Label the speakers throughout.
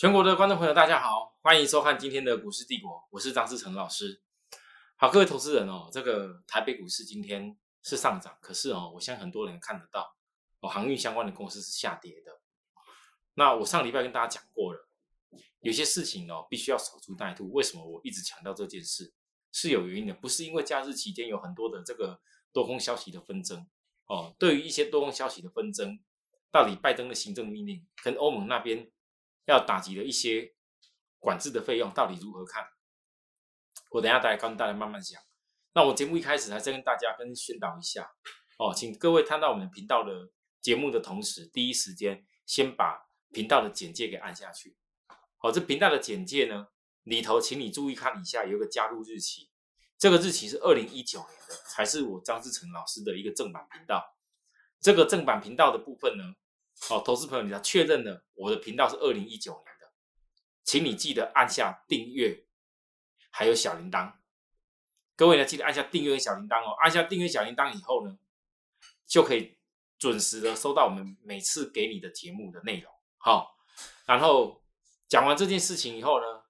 Speaker 1: 全国的观众朋友，大家好，欢迎收看今天的股市帝国，我是张志成老师。好，各位投资人哦，这个台北股市今天是上涨，可是哦，我相信很多人看得到哦，航运相关的公司是下跌的。那我上礼拜跟大家讲过了，有些事情哦，必须要守株待兔。为什么我一直强调这件事？是有原因的，不是因为假日期间有很多的这个多空消息的纷争哦。对于一些多空消息的纷争，到底拜登的行政命令跟欧盟那边？要打击的一些管制的费用到底如何看？我等下再跟大家慢慢讲。那我节目一开始还是跟大家跟宣导一下哦，请各位看到我们频道的节目的同时，第一时间先把频道的简介给按下去。好，这频道的简介呢里头，请你注意看以下有个加入日期，这个日期是二零一九年的，才是我张志成老师的一个正版频道。这个正版频道的部分呢？哦，投资朋友，你要确认了，我的频道是二零一九年的，请你记得按下订阅，还有小铃铛。各位呢，记得按下订阅小铃铛哦。按下订阅小铃铛以后呢，就可以准时的收到我们每次给你的节目的内容。好，然后讲完这件事情以后呢，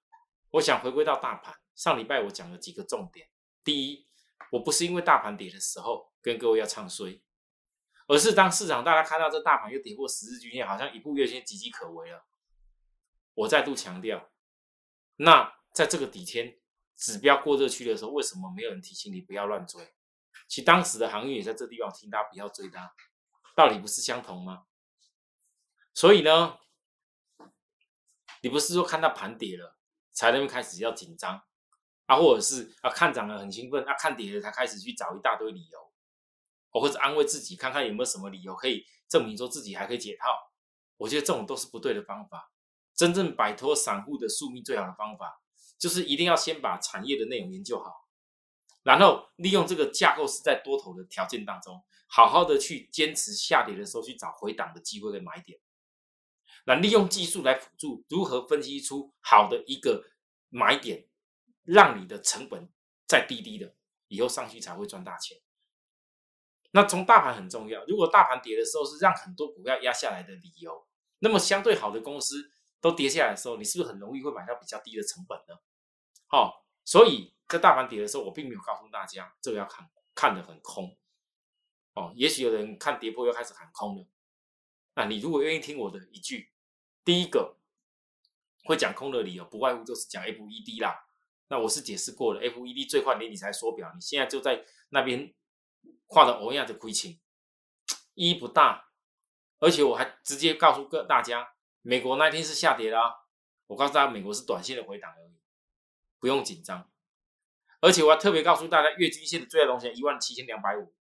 Speaker 1: 我想回归到大盘。上礼拜我讲了几个重点。第一，我不是因为大盘跌的时候跟各位要唱衰。而是当市场大家看到这大盘又跌破十日均线，好像一步月线岌岌可危了。我再度强调，那在这个底天指标过热区的时候，为什么没有人提醒你不要乱追？其实当时的行运也在这地方听大家不要追它，道理不是相同吗？所以呢，你不是说看到盘跌了才能开始要紧张啊，或者是啊看涨了很兴奋，啊看跌了才开始去找一大堆理由。或者安慰自己，看看有没有什么理由可以证明说自己还可以解套。我觉得这种都是不对的方法。真正摆脱散户的宿命最好的方法，就是一定要先把产业的内容研究好，然后利用这个架构是在多头的条件当中，好好的去坚持下跌的时候去找回档的机会跟买点。那利用技术来辅助，如何分析出好的一个买点，让你的成本再低低的，以后上去才会赚大钱。那从大盘很重要，如果大盘跌的时候是让很多股票压下来的理由，那么相对好的公司都跌下来的时候，你是不是很容易会买到比较低的成本呢？好，所以在大盘跌的时候，我并没有告诉大家这个要看看得很空哦。也许有人看跌破又开始喊空了，那你如果愿意听我的一句，第一个会讲空的理由，不外乎就是讲 FED 啦。那我是解释过了，FED 最快年理财缩表，你现在就在那边。画的欧亚的亏钱，意义不大，而且我还直接告诉各大家，美国那天是下跌的啊，我告诉大家，美国是短线的回档而已，不用紧张。而且我还特别告诉大家，月均线的最大东西一万七千两百五，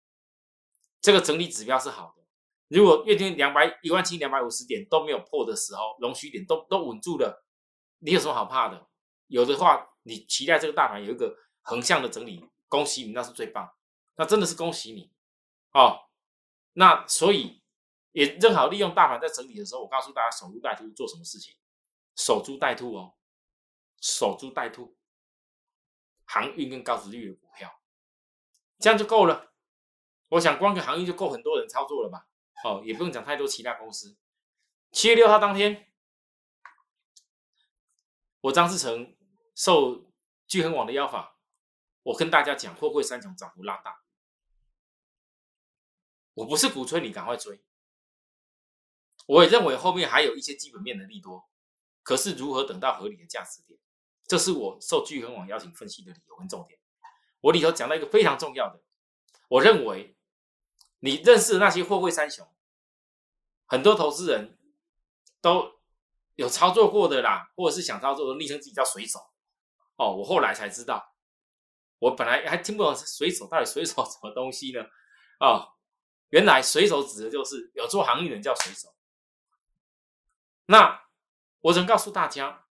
Speaker 1: 这个整理指标是好的。如果月均两百一万七两百五十点都没有破的时候，龙须点都都稳住了，你有什么好怕的？有的话，你期待这个大盘有一个横向的整理，恭喜你，那是最棒。那真的是恭喜你哦！那所以也正好利用大盘在整理的时候，我告诉大家守株待兔做什么事情？守株待兔哦，守株待兔，航运跟高值率的股票，这样就够了。我想光个航运就够很多人操作了吧？哦，也不用讲太多其他公司。七月六号当天，我张志成受聚恒网的邀访，我跟大家讲货柜三雄涨幅拉大。我不是鼓吹你赶快追，我也认为后面还有一些基本面的利多，可是如何等到合理的价值点，这是我受聚恒网邀请分析的理由跟重点。我里头讲到一个非常重要的，我认为你认识的那些货柜三雄，很多投资人都有操作过的啦，或者是想操作的，昵称自己叫水手。哦，我后来才知道，我本来还听不懂水手到底水手什么东西呢？哦。原来水手指的就是有做航运的人叫水手。那我能告诉大家，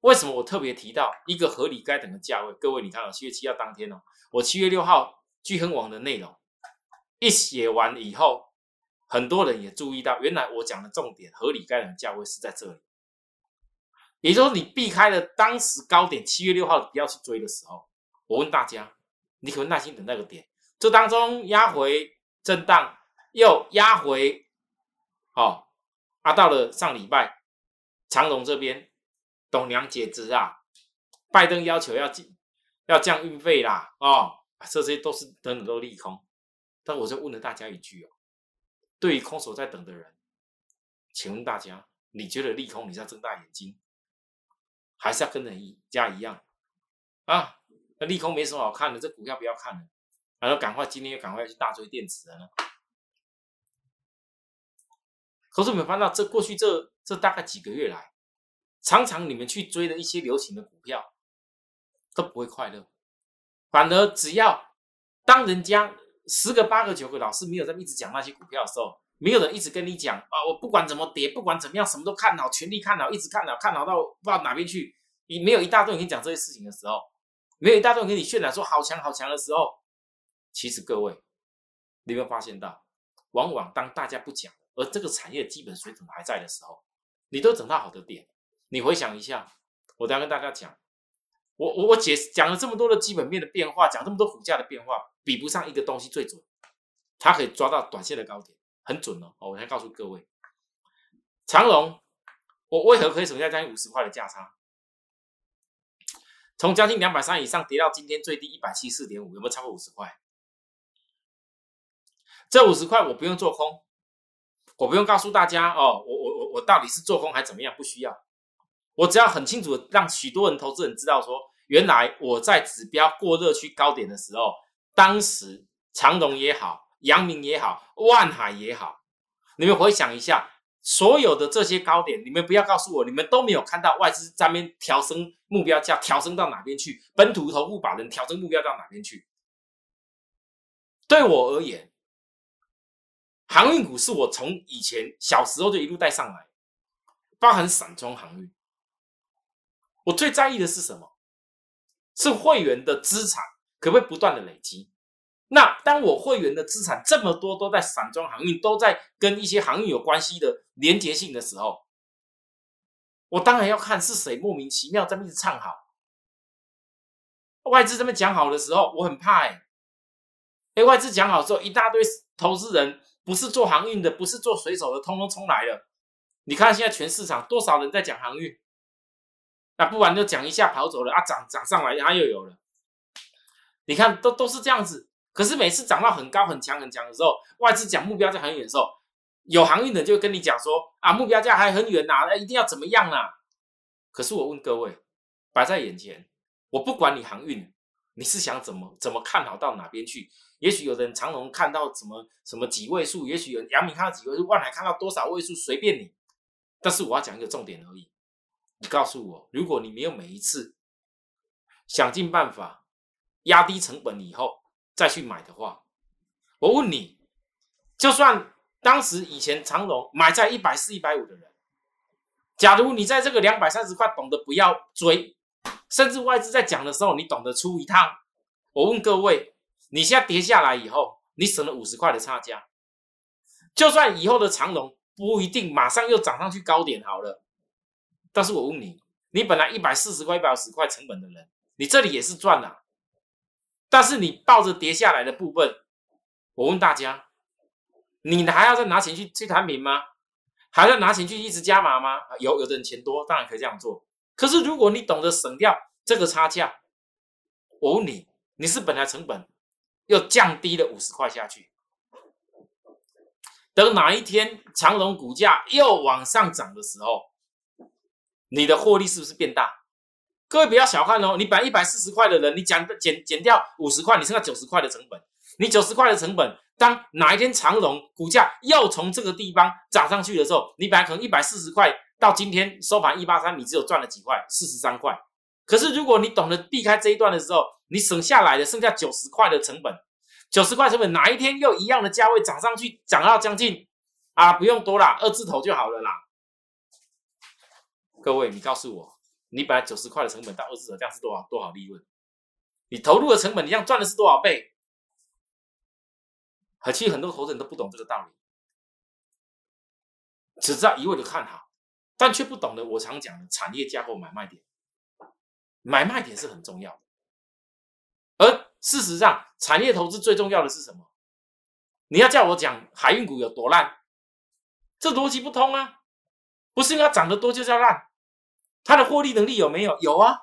Speaker 1: 为什么我特别提到一个合理该等的价位？各位，你看哦，七月七号当天哦，我七月六号聚亨网的内容一写完以后，很多人也注意到，原来我讲的重点合理该等的价位是在这里。也就是说，你避开了当时高点七月六号不要去追的时候，我问大家，你可不可以耐心等那个点？这当中压回。震荡又压回，好，啊，到了上礼拜长荣这边董娘解职啊，拜登要求要降要降运费啦，哦，这些都是等等都利空。但我就问了大家一句哦，对于空手在等的人，请问大家，你觉得利空你是要睁大眼睛，还是要跟人家一样啊？那利空没什么好看的，这股票不要看了，然后赶快今天又赶快要去大追电池了呢？可是我们发现到这过去这这大概几个月来，常常你们去追的一些流行的股票都不会快乐，反而只要当人家十个八个九个老师没有在一直讲那些股票的时候，没有人一直跟你讲啊，我不管怎么跌，不管怎么样，什么都看好，全力看好，一直看好，看好到不知道哪边去。你没有一大堆人跟你讲这些事情的时候，没有一大堆人跟你渲染说好强好强的时候，其实各位，你有没有发现到，往往当大家不讲。而这个产业基本水准还在的时候，你都等到好的点。你回想一下，我再跟大家讲，我我我解讲了这么多的基本面的变化，讲这么多股价的变化，比不上一个东西最准，它可以抓到短线的高点，很准哦。我来告诉各位，长隆，我为何可以省下将近五十块的价差？从将近两百三以上跌到今天最低一百七四点五，有没有超过五十块？这五十块我不用做空。我不用告诉大家哦，我我我我到底是做空还怎么样？不需要，我只要很清楚的让许多人投资人知道说，原来我在指标过热区高点的时候，当时长荣也好，阳明也好，万海也好，你们回想一下，所有的这些高点，你们不要告诉我，你们都没有看到外资那边调升目标价，调升到哪边去？本土投顾把人调升目标到哪边去？对我而言。航运股是我从以前小时候就一路带上来，包含散装航运。我最在意的是什么？是会员的资产可不可以不断的累积？那当我会员的资产这么多都在散装航运，都在跟一些航运有关系的连结性的时候，我当然要看是谁莫名其妙在那边唱好。外资这么讲好的时候，我很怕哎。哎，外资讲好之后，一大堆投资人。不是做航运的，不是做水手的，通通冲来了。你看现在全市场多少人在讲航运？那不然就讲一下跑走了啊，涨涨上来然后又有了。你看都都是这样子。可是每次涨到很高很强很强的时候，外资讲目标价很远的时候，有航运的就跟你讲说啊，目标价还很远呐，一定要怎么样啊？可是我问各位，摆在眼前，我不管你航运，你是想怎么怎么看好到哪边去？也许有人长龙看到什么什么几位数，也许有杨明看到几位数，万海看到多少位数，随便你。但是我要讲一个重点而已。你告诉我，如果你没有每一次想尽办法压低成本以后再去买的话，我问你，就算当时以前长龙买在一百四、一百五的人，假如你在这个两百三十块懂得不要追，甚至外资在讲的时候你懂得出一趟，我问各位。你现在跌下来以后，你省了五十块的差价，就算以后的长龙不一定马上又涨上去高点好了，但是我问你，你本来一百四十块、一百五十块成本的人，你这里也是赚了，但是你抱着跌下来的部分，我问大家，你还要再拿钱去去摊平吗？还要拿钱去一直加码吗？有有的人钱多，当然可以这样做，可是如果你懂得省掉这个差价，我问你，你是本来成本。又降低了五十块下去，等哪一天长隆股价又往上涨的时候，你的获利是不是变大？各位不要小看哦，你本一百四十块的人，你减减减掉五十块，你剩下九十块的成本。你九十块的成本，当哪一天长隆股价又从这个地方涨上去的时候，你本来可能一百四十块，到今天收盘一八三，你只有赚了几块，四十三块。可是如果你懂得避开这一段的时候，你省下来的剩下九十块的成本，九十块成本，哪一天又一样的价位涨上去，涨到将近啊，不用多啦，二字头就好了啦。各位，你告诉我，你把九十块的成本到二字头，这样是多少多少利润？你投入的成本，你这样赚的是多少倍？其实很多投资人都不懂这个道理，只知道一味的看好，但却不懂得我常讲的产业架构买卖点，买卖点是很重要的，事实上，产业投资最重要的是什么？你要叫我讲海运股有多烂，这逻辑不通啊！不是因为它涨得多就叫烂，它的获利能力有没有？有啊。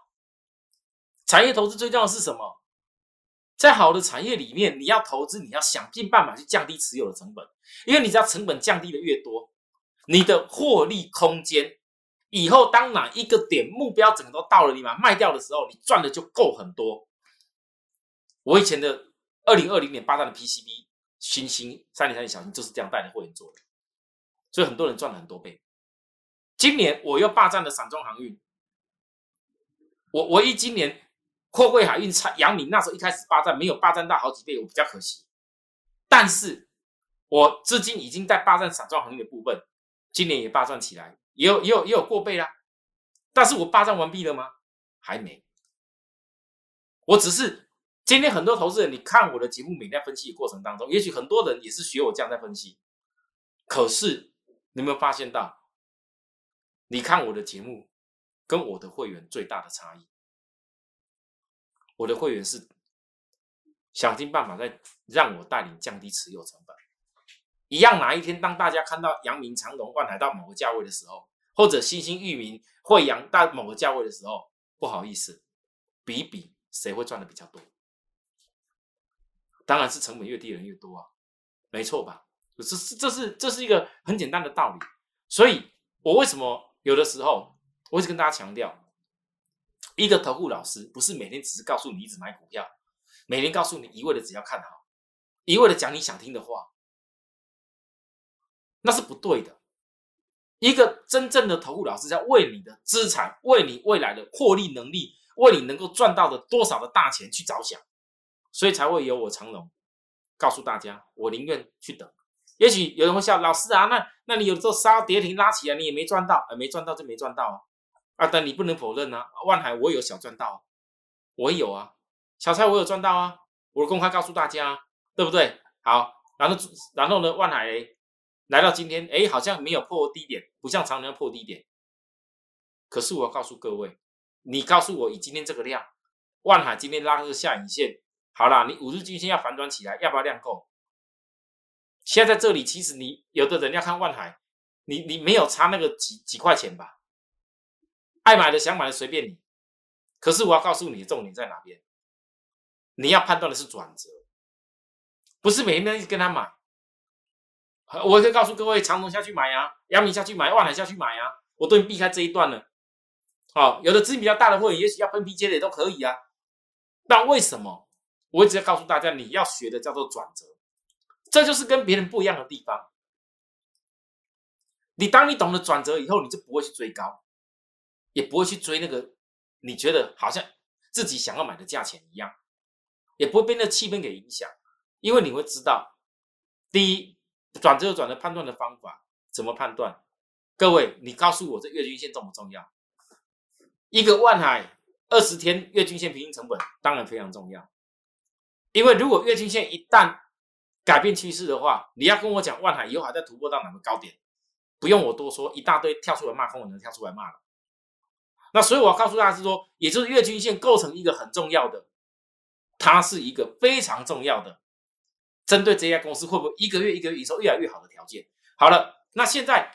Speaker 1: 产业投资最重要的是什么？在好的产业里面，你要投资，你要想尽办法去降低持有的成本，因为你知道成本降低的越多，你的获利空间，以后当哪一个点目标整个都到了，你把它卖掉的时候，你赚的就够很多。我以前的二零二零年八战的 PCB 新星三零三零小星就是这样带着会员做的，所以很多人赚了很多倍。今年我又霸占了散装航运，我唯一今年。货柜海运、差阳明那时候一开始霸占没有霸占到好几倍，我比较可惜。但是，我至今已经在霸占散装航运的部分，今年也霸占起来，也有也有也有过倍啦。但是我霸占完毕了吗？还没。我只是今天很多投资人，你看我的节目，每天分析的过程当中，也许很多人也是学我这样在分析。可是，你有没有发现到，你看我的节目跟我的会员最大的差异？我的会员是想尽办法在让我带领降低持有成本，一样哪一天当大家看到阳明、长隆、万海到某个价位的时候，或者新兴、域名、惠阳到某个价位的时候，不好意思，比比谁会赚的比较多？当然是成本越低的人越多啊，没错吧？这是这是这是一个很简单的道理。所以我为什么有的时候我一直跟大家强调？一个投顾老师不是每天只是告诉你一直买股票，每天告诉你一味的只要看好，一味的讲你想听的话，那是不对的。一个真正的投顾老师在为你的资产、为你未来的获利能力、为你能够赚到的多少的大钱去着想，所以才会有我长龙告诉大家，我宁愿去等。也许有人会笑，老师啊，那那你有时候杀跌停拉起来，你也没赚到，呃，没赚到就没赚到啊。啊，但你不能否认啊！万海我有小赚到，我有啊，小蔡我有赚到啊，我公开告诉大家，对不对？好，然后然后呢，万海来到今天，哎，好像没有破低点，不像常年破低点。可是我要告诉各位，你告诉我以今天这个量，万海今天拉个下影线，好啦，你五日均线要反转起来，要不要量够？现在在这里，其实你有的人要看万海，你你没有差那个几几块钱吧？爱买的、想买的随便你，可是我要告诉你，重点在哪边？你要判断的是转折，不是每天跟他买。我可以告诉各位，长隆下去买啊，阳明下去买，万海下去买啊，我都避开这一段了。好，有的资金比较大的会，也许要分批接的都可以啊。但为什么我一直要告诉大家，你要学的叫做转折，这就是跟别人不一样的地方。你当你懂得转折以后，你就不会去追高。也不会去追那个你觉得好像自己想要买的价钱一样，也不会被那气氛给影响，因为你会知道，第一转折转的判断的方法怎么判断？各位，你告诉我这月均线重不重要？一个万海二十天月均线平均成本当然非常重要，因为如果月均线一旦改变趋势的话，你要跟我讲万海以后还在突破到哪个高点，不用我多说，一大堆跳出来骂空的人跳出来骂了。那所以我要告诉大家是说，也就是月均线构成一个很重要的，它是一个非常重要的，针对这家公司会不会一个月一个月营收越来越好的条件。好了，那现在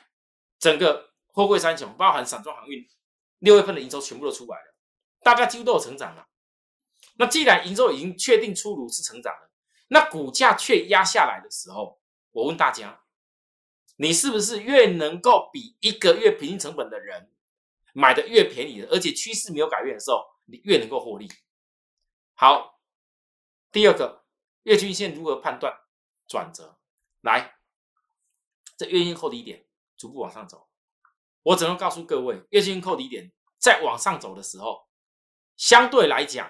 Speaker 1: 整个货柜三雄，包含散装航运，六月份的营收全部都出来了，大家几乎都有成长了。那既然营收已经确定出炉是成长了，那股价却压下来的时候，我问大家，你是不是越能够比一个月平均成本的人？买的越便宜的，而且趋势没有改变的时候，你越能够获利。好，第二个月均线如何判断转折？来，这月均扣低点逐步往上走，我只能告诉各位，月均扣低点在往上走的时候，相对来讲，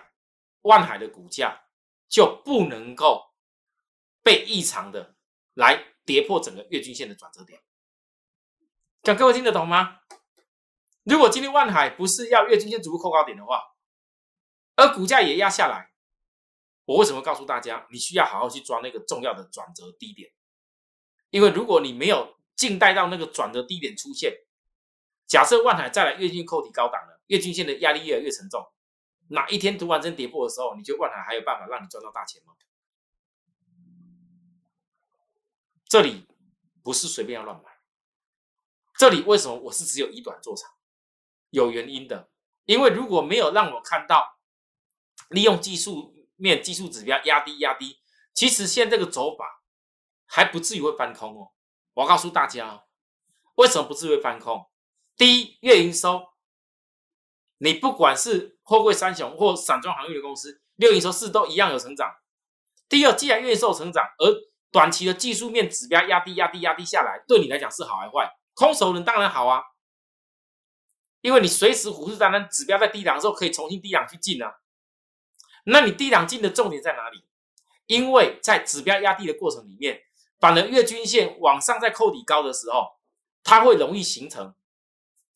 Speaker 1: 万海的股价就不能够被异常的来跌破整个月均线的转折点。讲各位听得懂吗？如果今天万海不是要月均线逐步扣高点的话，而股价也压下来，我为什么告诉大家，你需要好好去抓那个重要的转折低点？因为如果你没有静待到那个转折低点出现，假设万海再来月均扣底高档了，月均线的压力越来越沉重，哪一天突然间跌破的时候，你觉得万海还有办法让你赚到大钱吗？这里不是随便要乱买，这里为什么我是只有一短做长？有原因的，因为如果没有让我看到利用技术面、技术指标压低、压低，其实现在这个走法还不至于会翻空哦。我告诉大家，为什么不至于会翻空？第一，月营收，你不管是货柜三雄或散装航运的公司，六营收四都一样有成长。第二，既然月营收成长，而短期的技术面指标压低、压低、压低下来，对你来讲是好还坏？空手人当然好啊。因为你随时虎视眈眈，指标在低档的时候可以重新低档去进啊。那你低档进的重点在哪里？因为在指标压低的过程里面，反而月均线往上在扣底高的时候，它会容易形成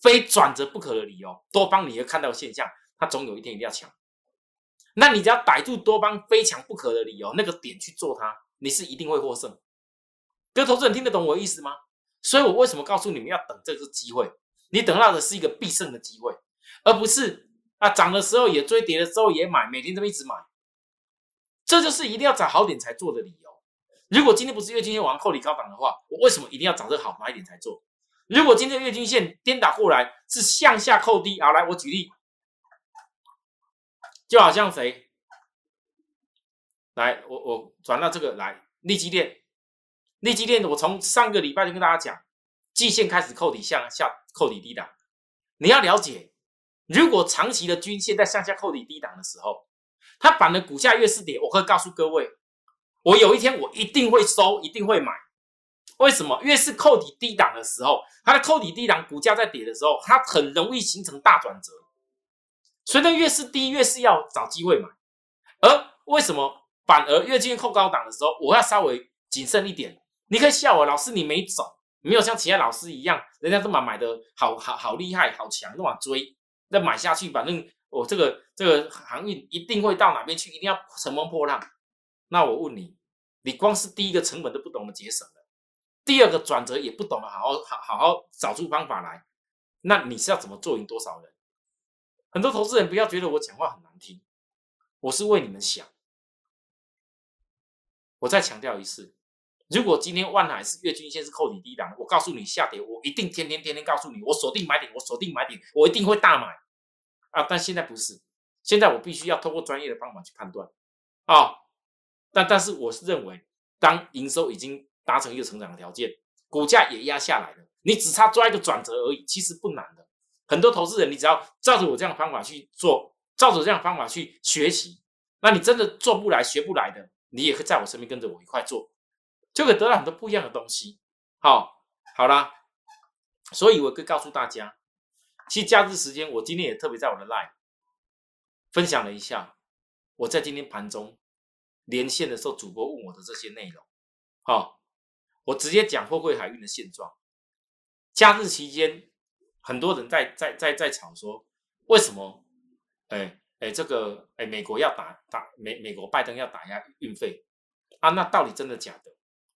Speaker 1: 非转折不可的理由。多方你会看到现象，它总有一天一定要强。那你只要逮住多方非强不可的理由，那个点去做它，你是一定会获胜。各位投资人听得懂我意思吗？所以我为什么告诉你们要等这个机会？你等到的是一个必胜的机会，而不是啊涨的时候也追，跌的时候也买，每天这么一直买，这就是一定要找好点才做的理由。如果今天不是月均线往扣底高档的话，我为什么一定要找这个好买点才做？如果今天月均线颠倒过来是向下扣低，好来我举例，就好像谁来，我我转到这个来，利基电，利基电，我从上个礼拜就跟大家讲。季线开始扣底向下扣底低档，你要了解，如果长期的均线在向下扣底低档的时候，它反而股价越是跌，我会告诉各位，我有一天我一定会收，一定会买。为什么？越是扣底低档的时候，它的扣底低档股价在跌的时候，它很容易形成大转折。所以呢，越是低，越是要找机会买。而为什么反而越近扣高档的时候，我要稍微谨慎一点？你可以笑我，老师你没走。没有像其他老师一样，人家这么买的好好好厉害、好强，那么追，那买下去，反正我这个这个航运一定会到哪边去，一定要乘风破浪。那我问你，你光是第一个成本都不懂得节省了，第二个转折也不懂得好好好好好找出方法来，那你是要怎么做赢多少人？很多投资人不要觉得我讲话很难听，我是为你们想。我再强调一次。如果今天万海是月均线是扣底低档，我告诉你下跌，我一定天天天天告诉你，我锁定买点，我锁定买点，我一定会大买啊！但现在不是，现在我必须要通过专业的方法去判断啊！但但是我是认为，当营收已经达成一个成长的条件，股价也压下来了，你只差抓一个转折而已，其实不难的。很多投资人，你只要照着我这样的方法去做，照着这样方法去学习，那你真的做不来、学不来的，你也可以在我身边跟着我一块做。就可以得到很多不一样的东西。好，好啦，所以我可以告诉大家，其实假日时间，我今天也特别在我的 line 分享了一下，我在今天盘中连线的时候，主播问我的这些内容。好，我直接讲货柜海运的现状。假日期间，很多人在在在在吵说，为什么？哎哎，这个哎，美国要打打美美国拜登要打压运费啊？那到底真的假的？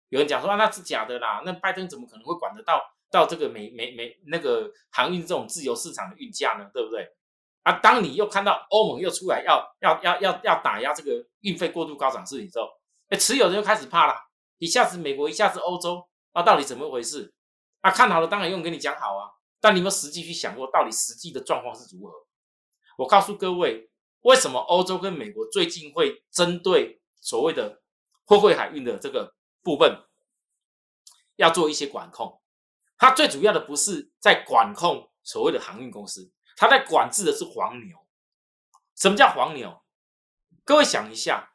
Speaker 1: 有人讲说啊，那是假的啦，那拜登怎么可能会管得到到这个美美美那个航运这种自由市场的运价呢？对不对？啊，当你又看到欧盟又出来要要要要要打压这个运费过度高涨事情之后，哎，持有人就开始怕了，一下子美国，一下子欧洲，啊，到底怎么回事？啊，看好了当然用跟你讲好啊，但你有实际去想过，到底实际的状况是如何？我告诉各位，为什么欧洲跟美国最近会针对所谓的货柜海运的这个？部分要做一些管控，它最主要的不是在管控所谓的航运公司，它在管制的是黄牛。什么叫黄牛？各位想一下，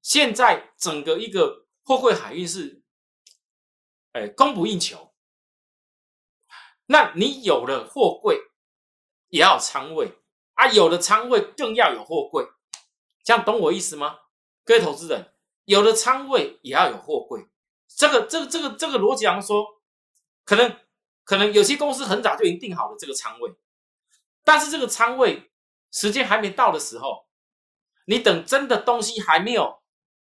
Speaker 1: 现在整个一个货柜海运是，哎，供不应求。那你有了货柜，也要仓位啊，有了仓位更要有货柜，这样懂我意思吗？各位投资人。有了仓位也要有货柜，这个、这个、这个、这个逻辑上说，可能、可能有些公司很早就已经定好了这个仓位，但是这个仓位时间还没到的时候，你等真的东西还没有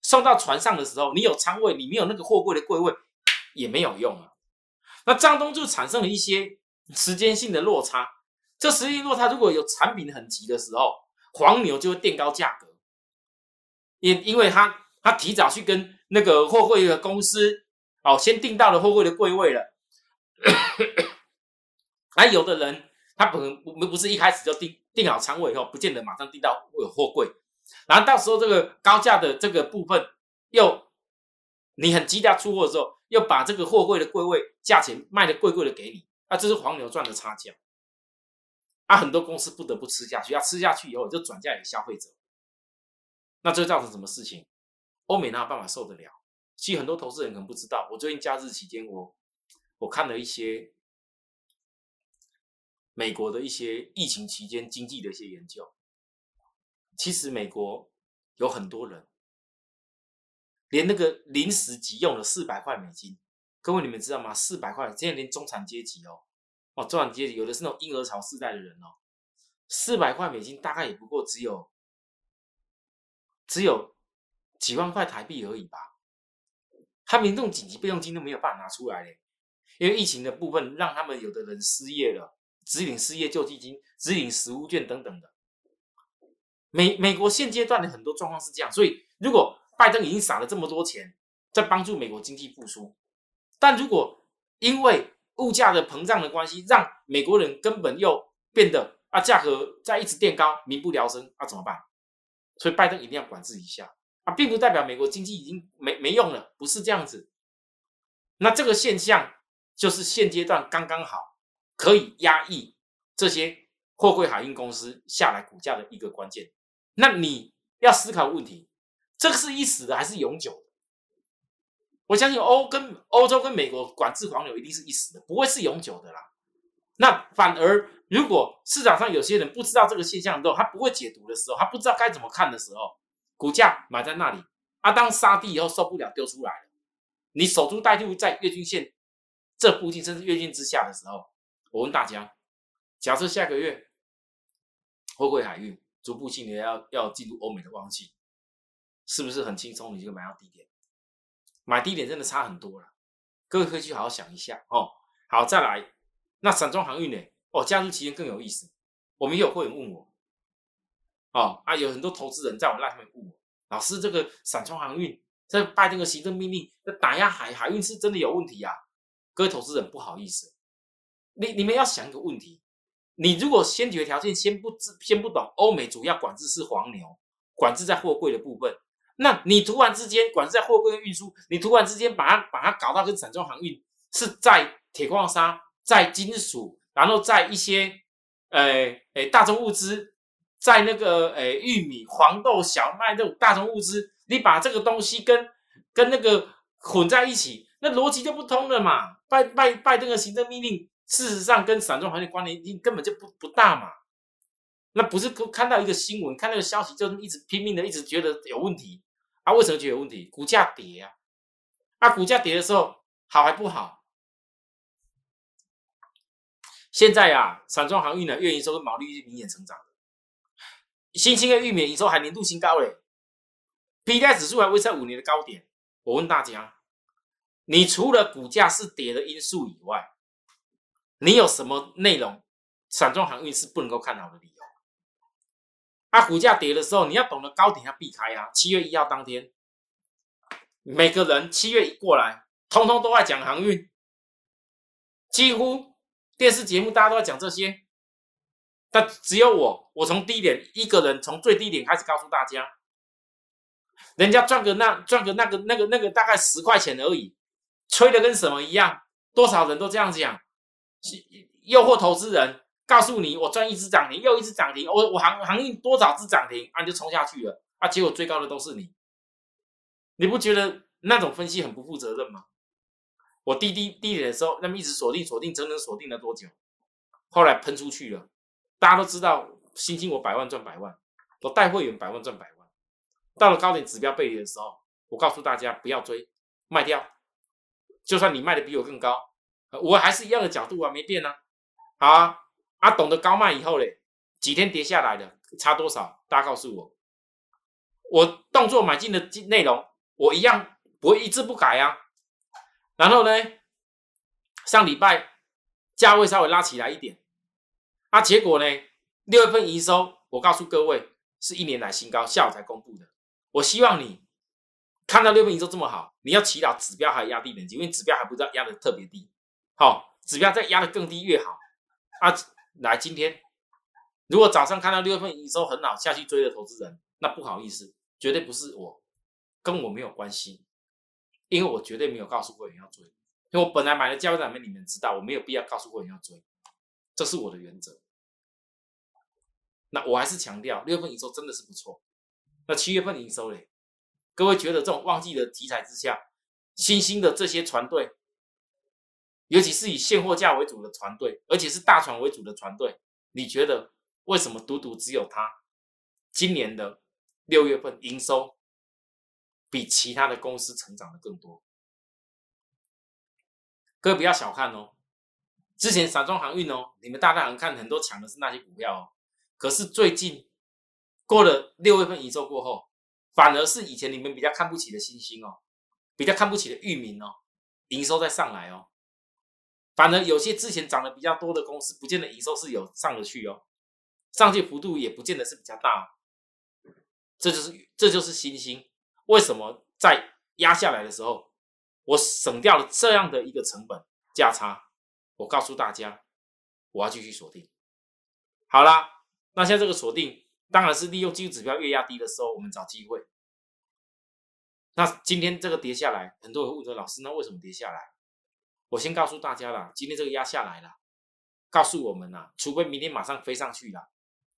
Speaker 1: 送到船上的时候，你有仓位，你没有那个货柜的柜位也没有用啊。那张东就产生了一些时间性的落差，这时间落差如果有产品很急的时候，黄牛就会垫高价格，因因为他。他提早去跟那个货柜的公司哦，先订到了货柜的柜位了。而 有的人，他本不不是一开始就定定好仓位以后，不见得马上订到有货柜，然后到时候这个高价的这个部分又你很急价出货的时候，又把这个货柜的柜位价钱卖的贵贵的给你，啊，这是黄牛赚的差价，啊，很多公司不得不吃下去，要吃下去以后就转嫁给消费者，那这造成什么事情？欧美哪有办法受得了？其实很多投资人可能不知道，我最近假日期间，我我看了一些美国的一些疫情期间经济的一些研究。其实美国有很多人，连那个临时急用的四百块美金，各位你们知道吗？四百块，现在连中产阶级哦，哦，中产阶级有的是那种婴儿潮世代的人哦，四百块美金大概也不过只有只有几万块台币而已吧。他们这种紧急备用金都没有办法拿出来嘞，因为疫情的部分让他们有的人失业了，只领失业救济金，只领食物券等等的。美美国现阶段的很多状况是这样，所以如果拜登已经撒了这么多钱在帮助美国经济复苏，但如果因为物价的膨胀的关系，让美国人根本又变得啊价格在一直垫高，民不聊生，啊怎么办？所以拜登一定要管制一下。啊，并不代表美国经济已经没没用了，不是这样子。那这个现象就是现阶段刚刚好可以压抑这些货柜海运公司下来股价的一个关键。那你要思考问题，这个是一时的还是永久的？我相信欧跟欧洲跟美国管制黄牛一定是一时的，不会是永久的啦。那反而如果市场上有些人不知道这个现象的时候，他不会解读的时候，他不知道该怎么看的时候。股价买在那里，啊，当杀地以后受不了丢出来了，你守株待兔在月均线这附近甚至月均之下的时候，我问大家，假设下个月货柜海运逐步性的要要进入欧美的旺季，是不是很轻松你就买到低点？买低点真的差很多了，各位可以去好好想一下哦。好，再来，那散装航运呢？哦，加入期间更有意思，我们也有会员问我。哦啊，有很多投资人在我那上面问我，老师，这个散装航运这拜这个行政命令，这打压海海运是真的有问题啊？各位投资人不好意思，你你们要想一个问题，你如果先决条件先不知先不懂，欧美主要管制是黄牛，管制在货柜的部分，那你突然之间管制在货柜的运输，你突然之间把它把它搞到跟散装航运是在铁矿砂、在金属，然后在一些呃诶大宗物资。在那个诶，玉米、黄豆、小麦这种大宗物资，你把这个东西跟跟那个混在一起，那逻辑就不通了嘛？拜拜拜，登的行政命令，事实上跟散装行业关联性根本就不不大嘛。那不是看到一个新闻，看那个消息，就一直拼命的一直觉得有问题啊？为什么觉得有问题？股价跌啊！啊，股价跌的时候好还不好？现在啊，散装航运呢，月营收跟毛利率明显成长。新兴的玉米营收还年度新高嘞，P D 指数还维持在五年的高点。我问大家，你除了股价是跌的因素以外，你有什么内容散装航运是不能够看好的理由？啊，股价跌的时候，你要懂得高点要避开啊。七月一号当天，每个人七月一过来，通通都在讲航运，几乎电视节目大家都在讲这些。但只有我，我从低点一个人从最低点开始告诉大家，人家赚个那赚个那个那个那个大概十块钱而已，吹的跟什么一样？多少人都这样讲，诱惑投资人，告诉你我赚一只涨停又一只涨停，我我行行业多少只涨停啊，你就冲下去了啊，结果最高的都是你，你不觉得那种分析很不负责任吗？我低低低点的时候，那么一直锁定锁定，整整锁定了多久？后来喷出去了。大家都知道，星星我百万赚百万，我带会员百万赚百万。到了高点指标背离的时候，我告诉大家不要追，卖掉。就算你卖的比我更高，我还是一样的角度啊，没变啊。好啊，啊，懂得高卖以后嘞，几天跌下来的差多少？大家告诉我，我动作买进的内容，我一样不会一字不改啊。然后呢，上礼拜价位稍微拉起来一点。啊，结果呢？六月份营收，我告诉各位，是一年来新高，下午才公布的。我希望你看到六月份营收这么好，你要祈祷指标还压低点，因为指标还不知道压的特别低。好，指标再压的更低越好。啊，来今天，如果早上看到六月份营收很好下去追的投资人，那不好意思，绝对不是我，跟我没有关系，因为我绝对没有告诉会员要追，因为我本来买的价位在里面，你们知道，我没有必要告诉会员要追，这是我的原则。那我还是强调，六月份营收真的是不错。那七月份营收嘞？各位觉得这种旺季的题材之下，新兴的这些船队，尤其是以现货价为主的船队，而且是大船为主的船队，你觉得为什么独独只有它今年的六月份营收比其他的公司成长的更多？各位不要小看哦，之前散装航运哦，你们大概看很多抢的是那些股票哦。可是最近过了六月份营收过后，反而是以前你们比较看不起的新兴哦，比较看不起的域名哦，营收在上来哦。反而有些之前涨得比较多的公司，不见得营收是有上得去哦，上去幅度也不见得是比较大。这就是这就是新兴为什么在压下来的时候，我省掉了这样的一个成本价差。我告诉大家，我要继续锁定。好啦。那现在这个锁定当然是利用技术指标越压低的时候，我们找机会。那今天这个跌下来，很多人问说：“老师，那为什么跌下来？”我先告诉大家了，今天这个压下来了，告诉我们呐，除非明天马上飞上去了，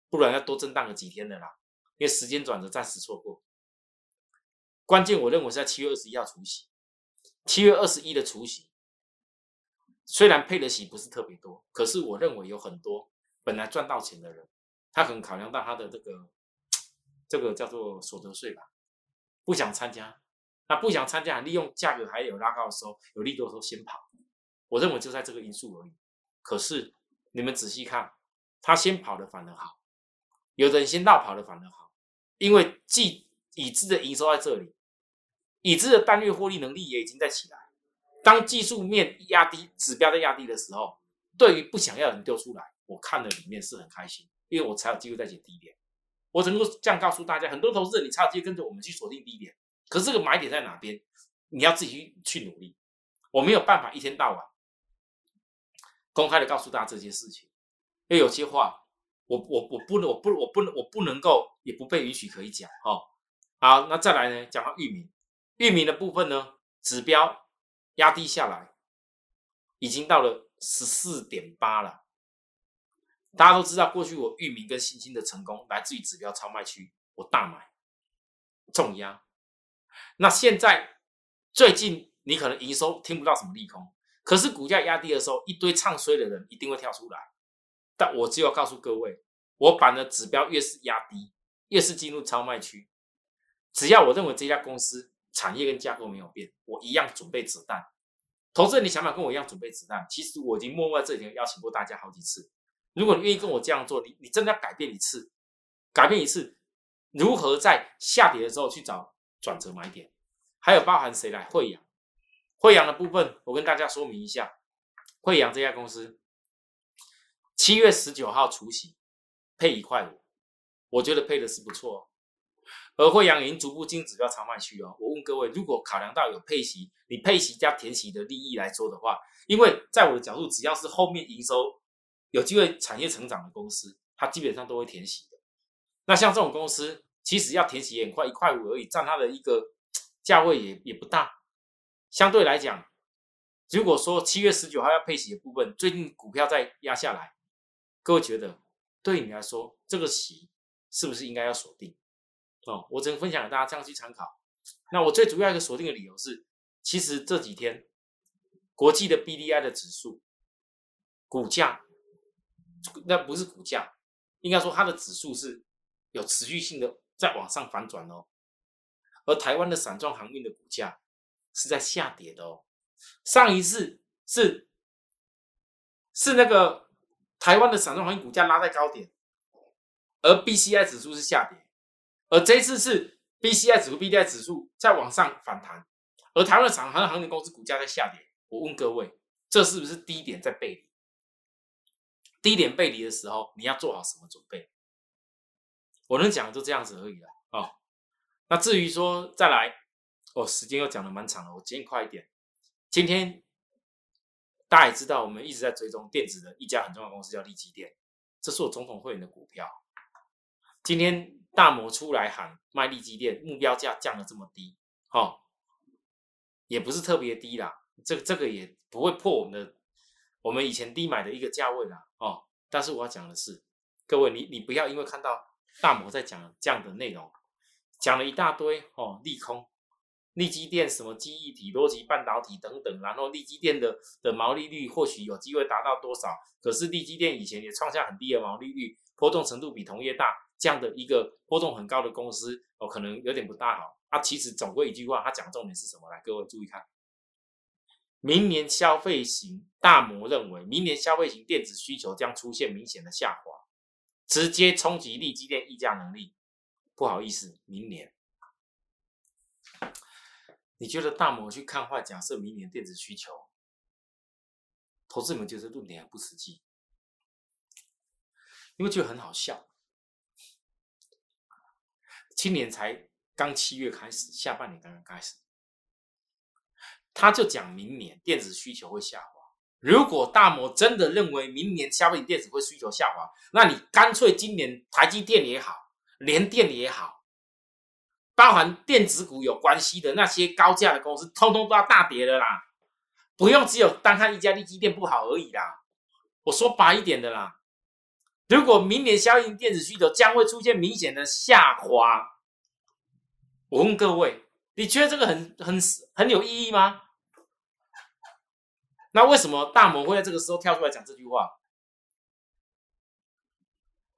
Speaker 1: 不然要多震荡个几天的啦，因为时间转折暂时错过。关键我认为是在七月二十一号除夕，七月二十一的除夕，虽然配的息不是特别多，可是我认为有很多本来赚到钱的人。他可能考量到他的这个这个叫做所得税吧，不想参加，那不想参加，利用价格还有拉高的时候，有利多的时候先跑。我认为就在这个因素而已。可是你们仔细看，他先跑的反而好，有的人先绕跑的反而好，因为既已知的营收在这里，已知的单月获利能力也已经在起来。当技术面压低，指标在压低的时候，对于不想要人丢出来，我看了里面是很开心。因为我才有机会再捡低点，我只能够这样告诉大家，很多投资人你才有机会跟着我们去锁定低点，可是这个买点在哪边，你要自己去去努力，我没有办法一天到晚公开的告诉大家这件事情，因为有些话我我我不能我不我不能我不能够也不被允许可以讲哦。好，那再来呢，讲到域名，域名的部分呢，指标压低下来，已经到了十四点八了。大家都知道，过去我域名跟新兴的成功来自于指标超卖区，我大买重压。那现在最近你可能营收听不到什么利空，可是股价压低的时候，一堆唱衰的人一定会跳出来。但我只有告诉各位，我板的指标越是压低，越是进入超卖区，只要我认为这家公司产业跟架构没有变，我一样准备子弹。投资人，你想不想跟我一样准备子弹？其实我已经默默在这里邀请过大家好几次。如果你愿意跟我这样做，你你真的要改变一次，改变一次，如何在下跌的时候去找转折买点？还有包含谁来？会养，惠阳的部分，我跟大家说明一下，惠阳这家公司七月十九号除息配一块五，我觉得配的是不错。而惠阳已经逐步进指标长卖区哦。我问各位，如果考量到有配息，你配息加填息的利益来说的话，因为在我的角度，只要是后面营收。有机会产业成长的公司，它基本上都会填息的。那像这种公司，其实要填息也很快，一块五而已，占它的一个价位也也不大。相对来讲，如果说七月十九号要配息的部分，最近股票在压下来，各位觉得对你来说，这个息是不是应该要锁定？哦，我只能分享给大家这样去参考。那我最主要一个锁定的理由是，其实这几天国际的 B D I 的指数股价。那不是股价，应该说它的指数是有持续性的在往上反转哦，而台湾的散装航运的股价是在下跌的哦。上一次是是那个台湾的散装航运股价拉在高点，而 B C I 指数是下跌，而这一次是 B C I 指数、B D I 指数在往上反弹，而台湾的散装航运公司股价在下跌。我问各位，这是不是低点在背离？低点背离的时候，你要做好什么准备？我能讲的就这样子而已了哦。那至于说再来，哦，时间又讲的蛮长了，我今天快一点。今天大家也知道，我们一直在追踪电子的一家很重要的公司叫利基电。这是我总统会员的股票。今天大摩出来喊卖利基电，目标价降的这么低，哈，也不是特别低啦。这这个也不会破我们的我们以前低买的一个价位啦，哦。但是我要讲的是，各位你你不要因为看到大摩在讲这样的内容，讲了一大堆哦，利空。利基电什么记忆体、逻辑半导体等等，然后利基电的的毛利率或许有机会达到多少？可是利基电以前也创下很低的毛利率，波动程度比同业大，这样的一个波动很高的公司，哦，可能有点不大好。啊，其实总归一句话，他讲重点是什么？来，各位注意看，明年消费型大摩认为，明年消费型电子需求将出现明显的下滑，直接冲击利基电溢价能力。不好意思，明年。你觉得大摩去看坏？假设明年电子需求，投资们觉得论点还不实际，因为觉得很好笑。今年才刚七月开始，下半年刚刚开始，他就讲明年电子需求会下滑。如果大摩真的认为明年消费电子会需求下滑，那你干脆今年台积电也好，联电也好。包含电子股有关系的那些高价的公司，通通都要大跌了啦！不用只有单看一家利基电不好而已啦。我说白一点的啦，如果明年消费电子需求将会出现明显的下滑，我问各位，你觉得这个很很很有意义吗？那为什么大摩会在这个时候跳出来讲这句话？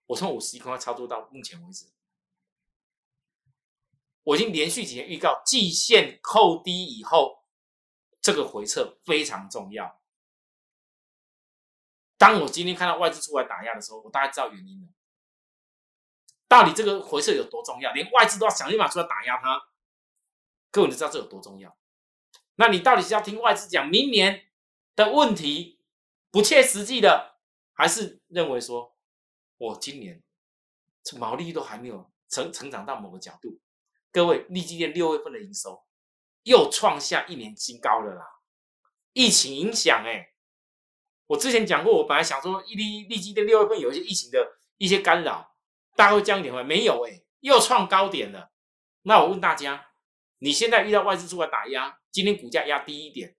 Speaker 1: 我从五十一块操作到目前为止。我已经连续几天预告，季线扣低以后，这个回撤非常重要。当我今天看到外资出来打压的时候，我大概知道原因了。到底这个回撤有多重要？连外资都要想立马出来打压它，各位你知道这有多重要？那你到底是要听外资讲明年的问题不切实际的，还是认为说我今年毛利都还没有成成长到某个角度？各位，利基店六月份的营收又创下一年新高了啦！疫情影响，哎，我之前讲过，我本来想说，利利基店六月份有一些疫情的一些干扰，大概会降一点会没有，哎，又创高点了。那我问大家，你现在遇到外资出来打压，今天股价压低一点，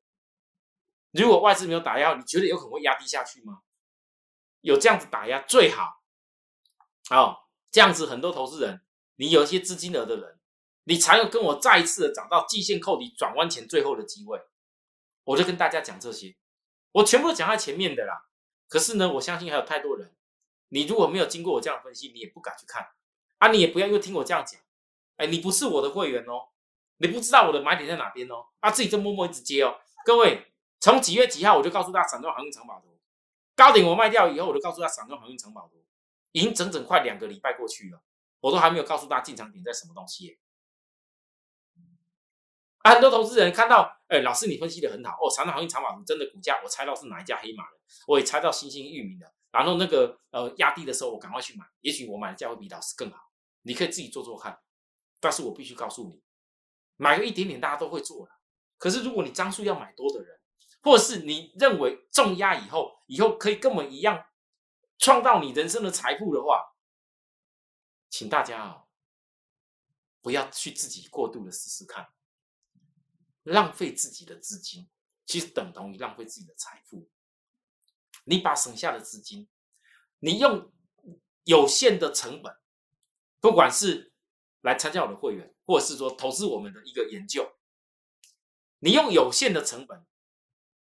Speaker 1: 如果外资没有打压，你觉得有可能会压低下去吗？有这样子打压最好，哦，这样子很多投资人，你有一些资金额的人。你才有跟我再一次的找到季线扣底转弯前最后的机会，我就跟大家讲这些，我全部都讲在前面的啦。可是呢，我相信还有太多人，你如果没有经过我这样分析，你也不敢去看啊，你也不要因为听我这样讲，哎，你不是我的会员哦，你不知道我的买点在哪边哦，啊，自己就默默一直接哦。各位，从几月几号我就告诉大家散装航运长宝图高点我卖掉以后，我就告诉他散装航运长宝图，已经整整快两个礼拜过去了，我都还没有告诉大家进场点在什么东西。很多投资人看到，哎，老师你分析的很好哦，长岛航运长宝图真的股价，我猜到是哪一家黑马了，我也猜到新兴域名的，然后那个呃压低的时候，我赶快去买，也许我买的价会比老师更好，你可以自己做做看，但是我必须告诉你，买个一点点大家都会做的，可是如果你张数要买多的人，或者是你认为重压以后，以后可以跟我一样创造你人生的财富的话，请大家啊，不要去自己过度的试试看。浪费自己的资金，其实等同于浪费自己的财富。你把省下的资金，你用有限的成本，不管是来参加我的会员，或者是说投资我们的一个研究，你用有限的成本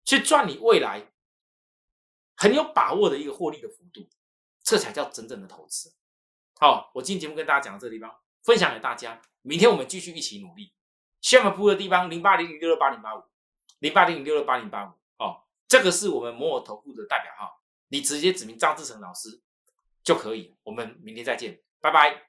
Speaker 1: 去赚你未来很有把握的一个获利的幅度，这才叫真正的投资。好，我今天节目跟大家讲到这个地方，分享给大家。明天我们继续一起努力。下面铺的地方零八零零六六八零八五，零八零零六六八零八五哦，这个是我们摩尔投顾的代表号，你直接指名张志成老师就可以。我们明天再见，拜拜。